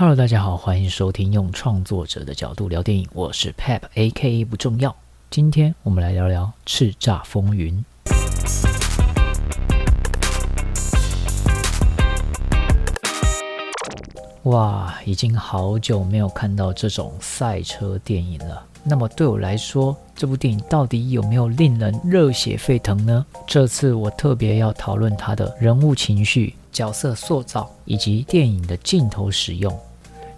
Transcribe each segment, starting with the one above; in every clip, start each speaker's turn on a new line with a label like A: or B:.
A: Hello，大家好，欢迎收听用创作者的角度聊电影，我是 Pep，A.K.A 不重要。今天我们来聊聊《叱咤风云》。哇，已经好久没有看到这种赛车电影了。那么对我来说，这部电影到底有没有令人热血沸腾呢？这次我特别要讨论它的人物情绪、角色塑造以及电影的镜头使用。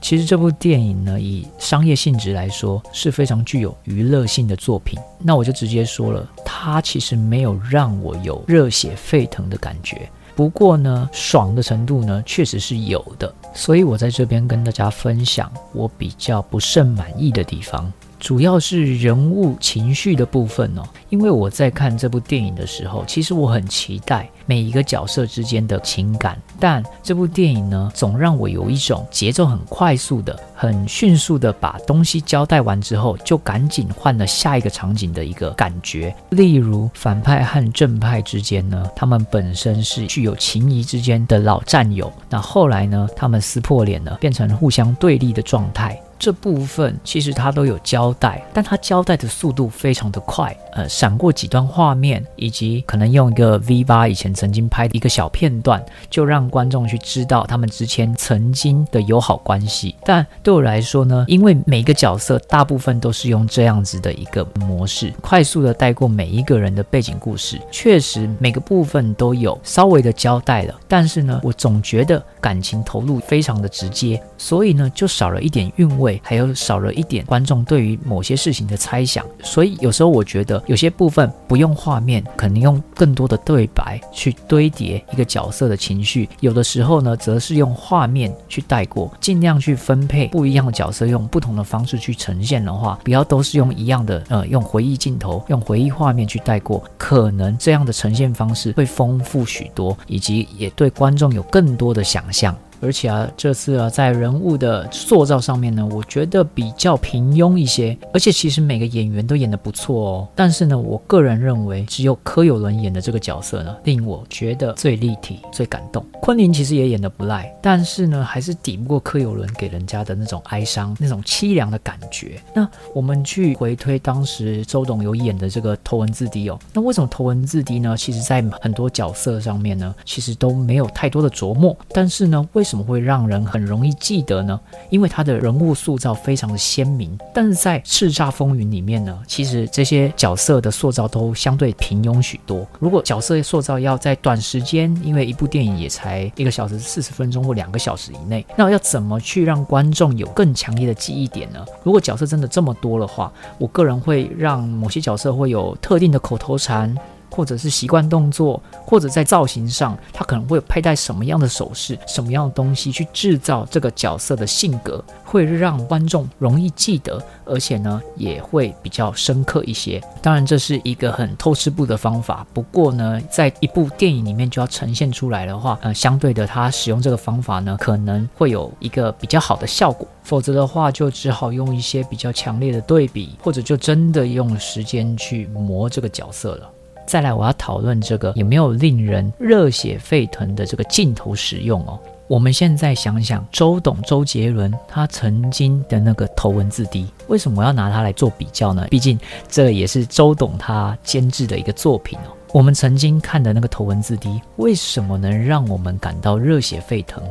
A: 其实这部电影呢，以商业性质来说是非常具有娱乐性的作品。那我就直接说了，它其实没有让我有热血沸腾的感觉。不过呢，爽的程度呢，确实是有的。所以我在这边跟大家分享我比较不甚满意的地方。主要是人物情绪的部分哦，因为我在看这部电影的时候，其实我很期待每一个角色之间的情感，但这部电影呢，总让我有一种节奏很快速的、很迅速的把东西交代完之后，就赶紧换了下一个场景的一个感觉。例如反派和正派之间呢，他们本身是具有情谊之间的老战友，那后来呢，他们撕破脸了，变成互相对立的状态。这部分其实他都有交代，但他交代的速度非常的快，呃，闪过几段画面，以及可能用一个 V8 以前曾经拍的一个小片段，就让观众去知道他们之前曾经的友好关系。但对我来说呢，因为每个角色大部分都是用这样子的一个模式，快速的带过每一个人的背景故事，确实每个部分都有稍微的交代了，但是呢，我总觉得感情投入非常的直接，所以呢，就少了一点韵味。还有少了一点观众对于某些事情的猜想，所以有时候我觉得有些部分不用画面，可能用更多的对白去堆叠一个角色的情绪；有的时候呢，则是用画面去带过，尽量去分配不一样的角色，用不同的方式去呈现的话，不要都是用一样的，呃，用回忆镜头、用回忆画面去带过，可能这样的呈现方式会丰富许多，以及也对观众有更多的想象。而且啊，这次啊，在人物的塑造上面呢，我觉得比较平庸一些。而且其实每个演员都演得不错哦。但是呢，我个人认为，只有柯有伦演的这个角色呢，令我觉得最立体、最感动。昆凌其实也演得不赖，但是呢，还是抵不过柯有伦给人家的那种哀伤、那种凄凉的感觉。那我们去回推当时周董有演的这个《头文字 D》哦，那为什么《头文字 D》呢？其实在很多角色上面呢，其实都没有太多的琢磨。但是呢，为什怎么会让人很容易记得呢？因为他的人物塑造非常的鲜明。但是在《叱咤风云》里面呢，其实这些角色的塑造都相对平庸许多。如果角色塑造要在短时间，因为一部电影也才一个小时四十分钟或两个小时以内，那要怎么去让观众有更强烈的记忆点呢？如果角色真的这么多的话，我个人会让某些角色会有特定的口头禅。或者是习惯动作，或者在造型上，他可能会佩戴什么样的首饰、什么样的东西去制造这个角色的性格，会让观众容易记得，而且呢也会比较深刻一些。当然，这是一个很透视步的方法。不过呢，在一部电影里面就要呈现出来的话，呃，相对的，他使用这个方法呢，可能会有一个比较好的效果。否则的话，就只好用一些比较强烈的对比，或者就真的用时间去磨这个角色了。再来，我要讨论这个有没有令人热血沸腾的这个镜头使用哦。我们现在想想，周董周杰伦他曾经的那个头文字 D，为什么我要拿它来做比较呢？毕竟这也是周董他监制的一个作品哦。我们曾经看的那个头文字 D，为什么能让我们感到热血沸腾？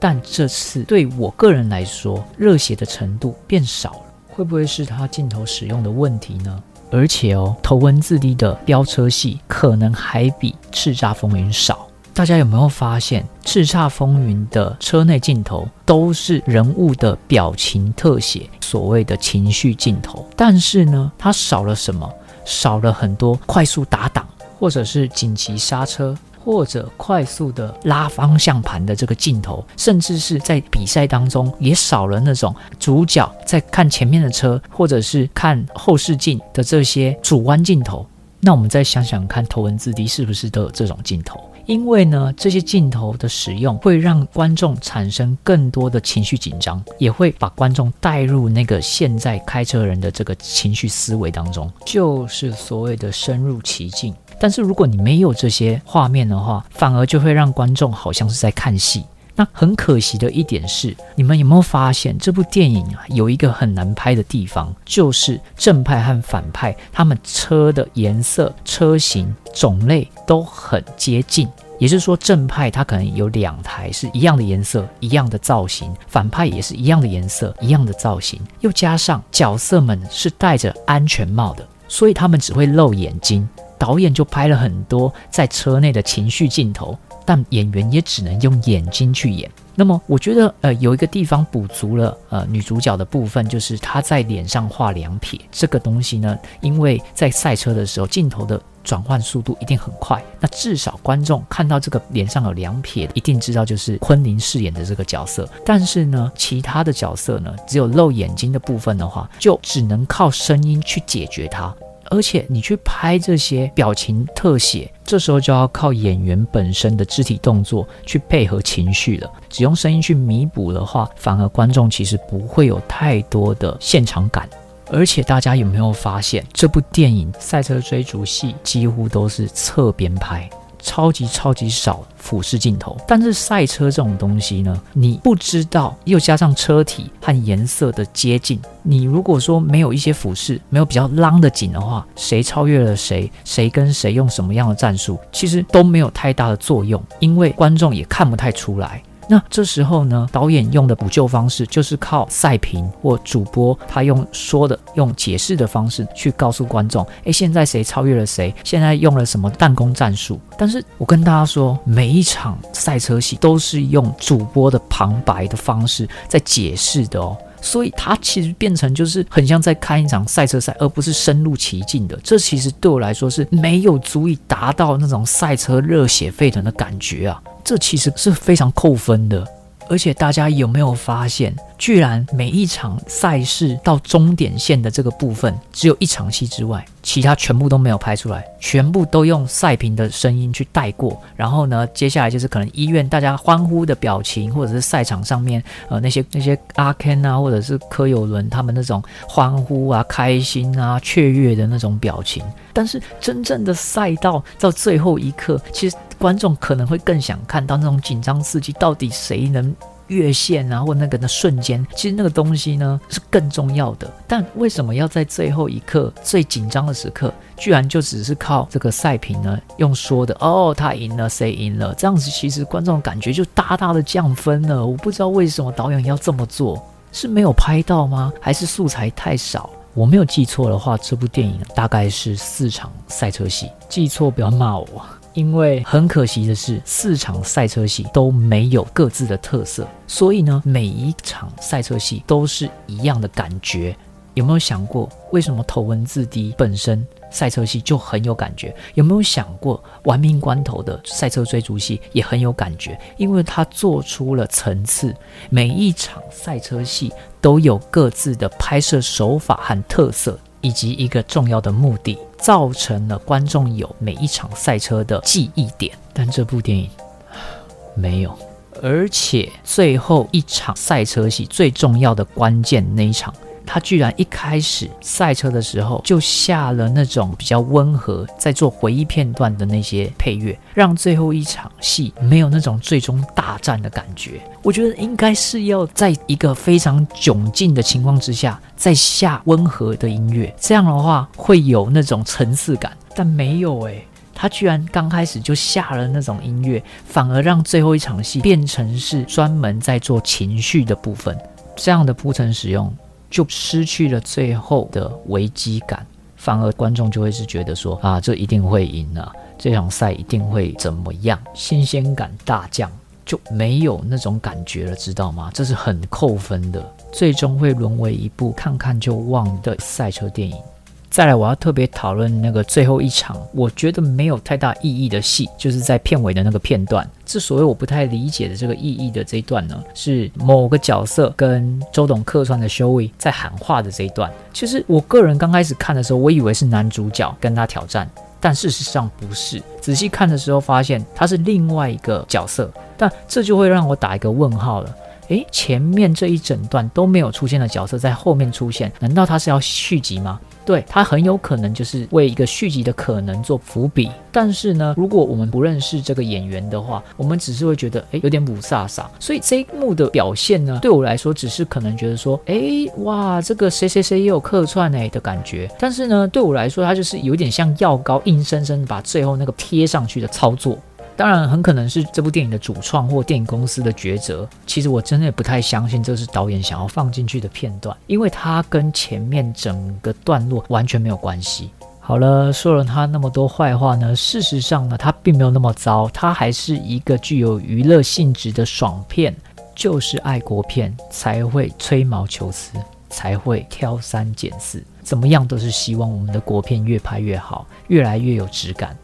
A: 但这次对我个人来说，热血的程度变少了，会不会是他镜头使用的问题呢？而且哦，头文字 D 的飙车戏可能还比《叱咤风云》少。大家有没有发现，《叱咤风云》的车内镜头都是人物的表情特写，所谓的情绪镜头。但是呢，它少了什么？少了很多快速打挡，或者是紧急刹车。或者快速的拉方向盘的这个镜头，甚至是在比赛当中也少了那种主角在看前面的车，或者是看后视镜的这些主弯镜头。那我们再想想看，头文字 D 是不是都有这种镜头？因为呢，这些镜头的使用会让观众产生更多的情绪紧张，也会把观众带入那个现在开车人的这个情绪思维当中，就是所谓的深入其境。但是如果你没有这些画面的话，反而就会让观众好像是在看戏。那很可惜的一点是，你们有没有发现这部电影啊，有一个很难拍的地方，就是正派和反派他们车的颜色、车型、种类都很接近。也就是说，正派它可能有两台是一样的颜色、一样的造型，反派也是一样的颜色、一样的造型，又加上角色们是戴着安全帽的，所以他们只会露眼睛。导演就拍了很多在车内的情绪镜头。但演员也只能用眼睛去演。那么，我觉得，呃，有一个地方补足了，呃，女主角的部分，就是她在脸上画两撇。这个东西呢，因为在赛车的时候，镜头的转换速度一定很快。那至少观众看到这个脸上有两撇，一定知道就是昆凌饰演的这个角色。但是呢，其他的角色呢，只有露眼睛的部分的话，就只能靠声音去解决它。而且你去拍这些表情特写，这时候就要靠演员本身的肢体动作去配合情绪了。只用声音去弥补的话，反而观众其实不会有太多的现场感。而且大家有没有发现，这部电影赛车追逐戏几乎都是侧边拍？超级超级少俯视镜头，但是赛车这种东西呢，你不知道，又加上车体和颜色的接近，你如果说没有一些俯视，没有比较浪的景的话，谁超越了谁，谁跟谁用什么样的战术，其实都没有太大的作用，因为观众也看不太出来。那这时候呢，导演用的补救方式就是靠赛评或主播，他用说的、用解释的方式去告诉观众：诶，现在谁超越了谁？现在用了什么弹弓战术？但是我跟大家说，每一场赛车戏都是用主播的旁白的方式在解释的哦，所以它其实变成就是很像在看一场赛车赛，而不是深入其境的。这其实对我来说是没有足以达到那种赛车热血沸腾的感觉啊。这其实是非常扣分的，而且大家有没有发现，居然每一场赛事到终点线的这个部分，只有一场戏之外，其他全部都没有拍出来，全部都用赛评的声音去带过。然后呢，接下来就是可能医院大家欢呼的表情，或者是赛场上面呃那些那些阿 Ken 啊，或者是柯有伦他们那种欢呼啊、开心啊、雀跃的那种表情。但是真正的赛道到最后一刻，其实观众可能会更想看到那种紧张刺激，到底谁能？越线啊，或那个的瞬间，其实那个东西呢是更重要的。但为什么要在最后一刻、最紧张的时刻，居然就只是靠这个赛评呢？用说的哦，他赢了，谁赢了？这样子其实观众感觉就大大的降分了。我不知道为什么导演要这么做，是没有拍到吗？还是素材太少？我没有记错的话，这部电影大概是四场赛车戏。记错不要骂我。因为很可惜的是，四场赛车戏都没有各自的特色，所以呢，每一场赛车戏都是一样的感觉。有没有想过，为什么头文字 D 本身赛车戏就很有感觉？有没有想过，玩命关头的赛车追逐戏也很有感觉？因为它做出了层次，每一场赛车戏都有各自的拍摄手法和特色。以及一个重要的目的，造成了观众有每一场赛车的记忆点，但这部电影没有，而且最后一场赛车戏最重要的关键那一场。他居然一开始赛车的时候就下了那种比较温和，在做回忆片段的那些配乐，让最后一场戏没有那种最终大战的感觉。我觉得应该是要在一个非常窘境的情况之下，再下温和的音乐，这样的话会有那种层次感。但没有诶，他居然刚开始就下了那种音乐，反而让最后一场戏变成是专门在做情绪的部分，这样的铺陈使用。就失去了最后的危机感，反而观众就会是觉得说啊，这一定会赢啊，这场赛一定会怎么样，新鲜感大降，就没有那种感觉了，知道吗？这是很扣分的，最终会沦为一部看看就忘的赛车电影。再来，我要特别讨论那个最后一场，我觉得没有太大意义的戏，就是在片尾的那个片段。之所以我不太理解的这个意义的这一段呢，是某个角色跟周董客串的修为在喊话的这一段。其实我个人刚开始看的时候，我以为是男主角跟他挑战，但事实上不是。仔细看的时候发现他是另外一个角色，但这就会让我打一个问号了。诶，前面这一整段都没有出现的角色在后面出现，难道他是要续集吗？对，他很有可能就是为一个续集的可能做伏笔。但是呢，如果我们不认识这个演员的话，我们只是会觉得，诶，有点雾煞煞。所以这一幕的表现呢，对我来说，只是可能觉得说，诶，哇，这个谁谁谁也有客串诶的感觉。但是呢，对我来说，它就是有点像药膏，硬生生把最后那个贴上去的操作。当然，很可能是这部电影的主创或电影公司的抉择。其实我真的不太相信这是导演想要放进去的片段，因为它跟前面整个段落完全没有关系。好了，说了他那么多坏话呢，事实上呢，他并没有那么糟，他还是一个具有娱乐性质的爽片。就是爱国片才会吹毛求疵，才会挑三拣四，怎么样都是希望我们的国片越拍越好，越来越有质感。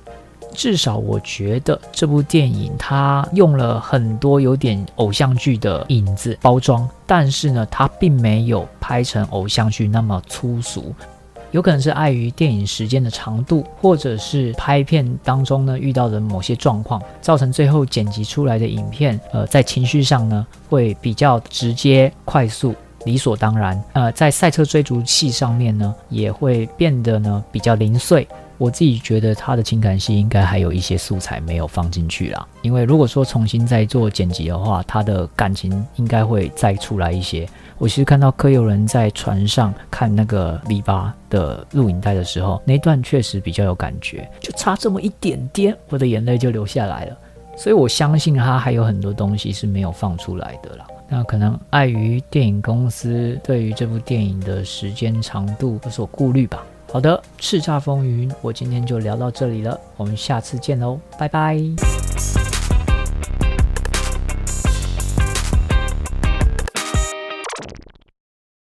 A: 至少我觉得这部电影它用了很多有点偶像剧的影子包装，但是呢，它并没有拍成偶像剧那么粗俗。有可能是碍于电影时间的长度，或者是拍片当中呢遇到的某些状况，造成最后剪辑出来的影片，呃，在情绪上呢会比较直接、快速、理所当然。呃，在赛车追逐戏上面呢，也会变得呢比较零碎。我自己觉得他的情感戏应该还有一些素材没有放进去啦，因为如果说重新再做剪辑的话，他的感情应该会再出来一些。我其实看到柯有伦在船上看那个 V 八的录影带的时候，那段确实比较有感觉，就差这么一点点，我的眼泪就流下来了。所以我相信他还有很多东西是没有放出来的啦。那可能碍于电影公司对于这部电影的时间长度有所顾虑吧。好的，叱咤风云，我今天就聊到这里了，我们下次见喽，拜拜。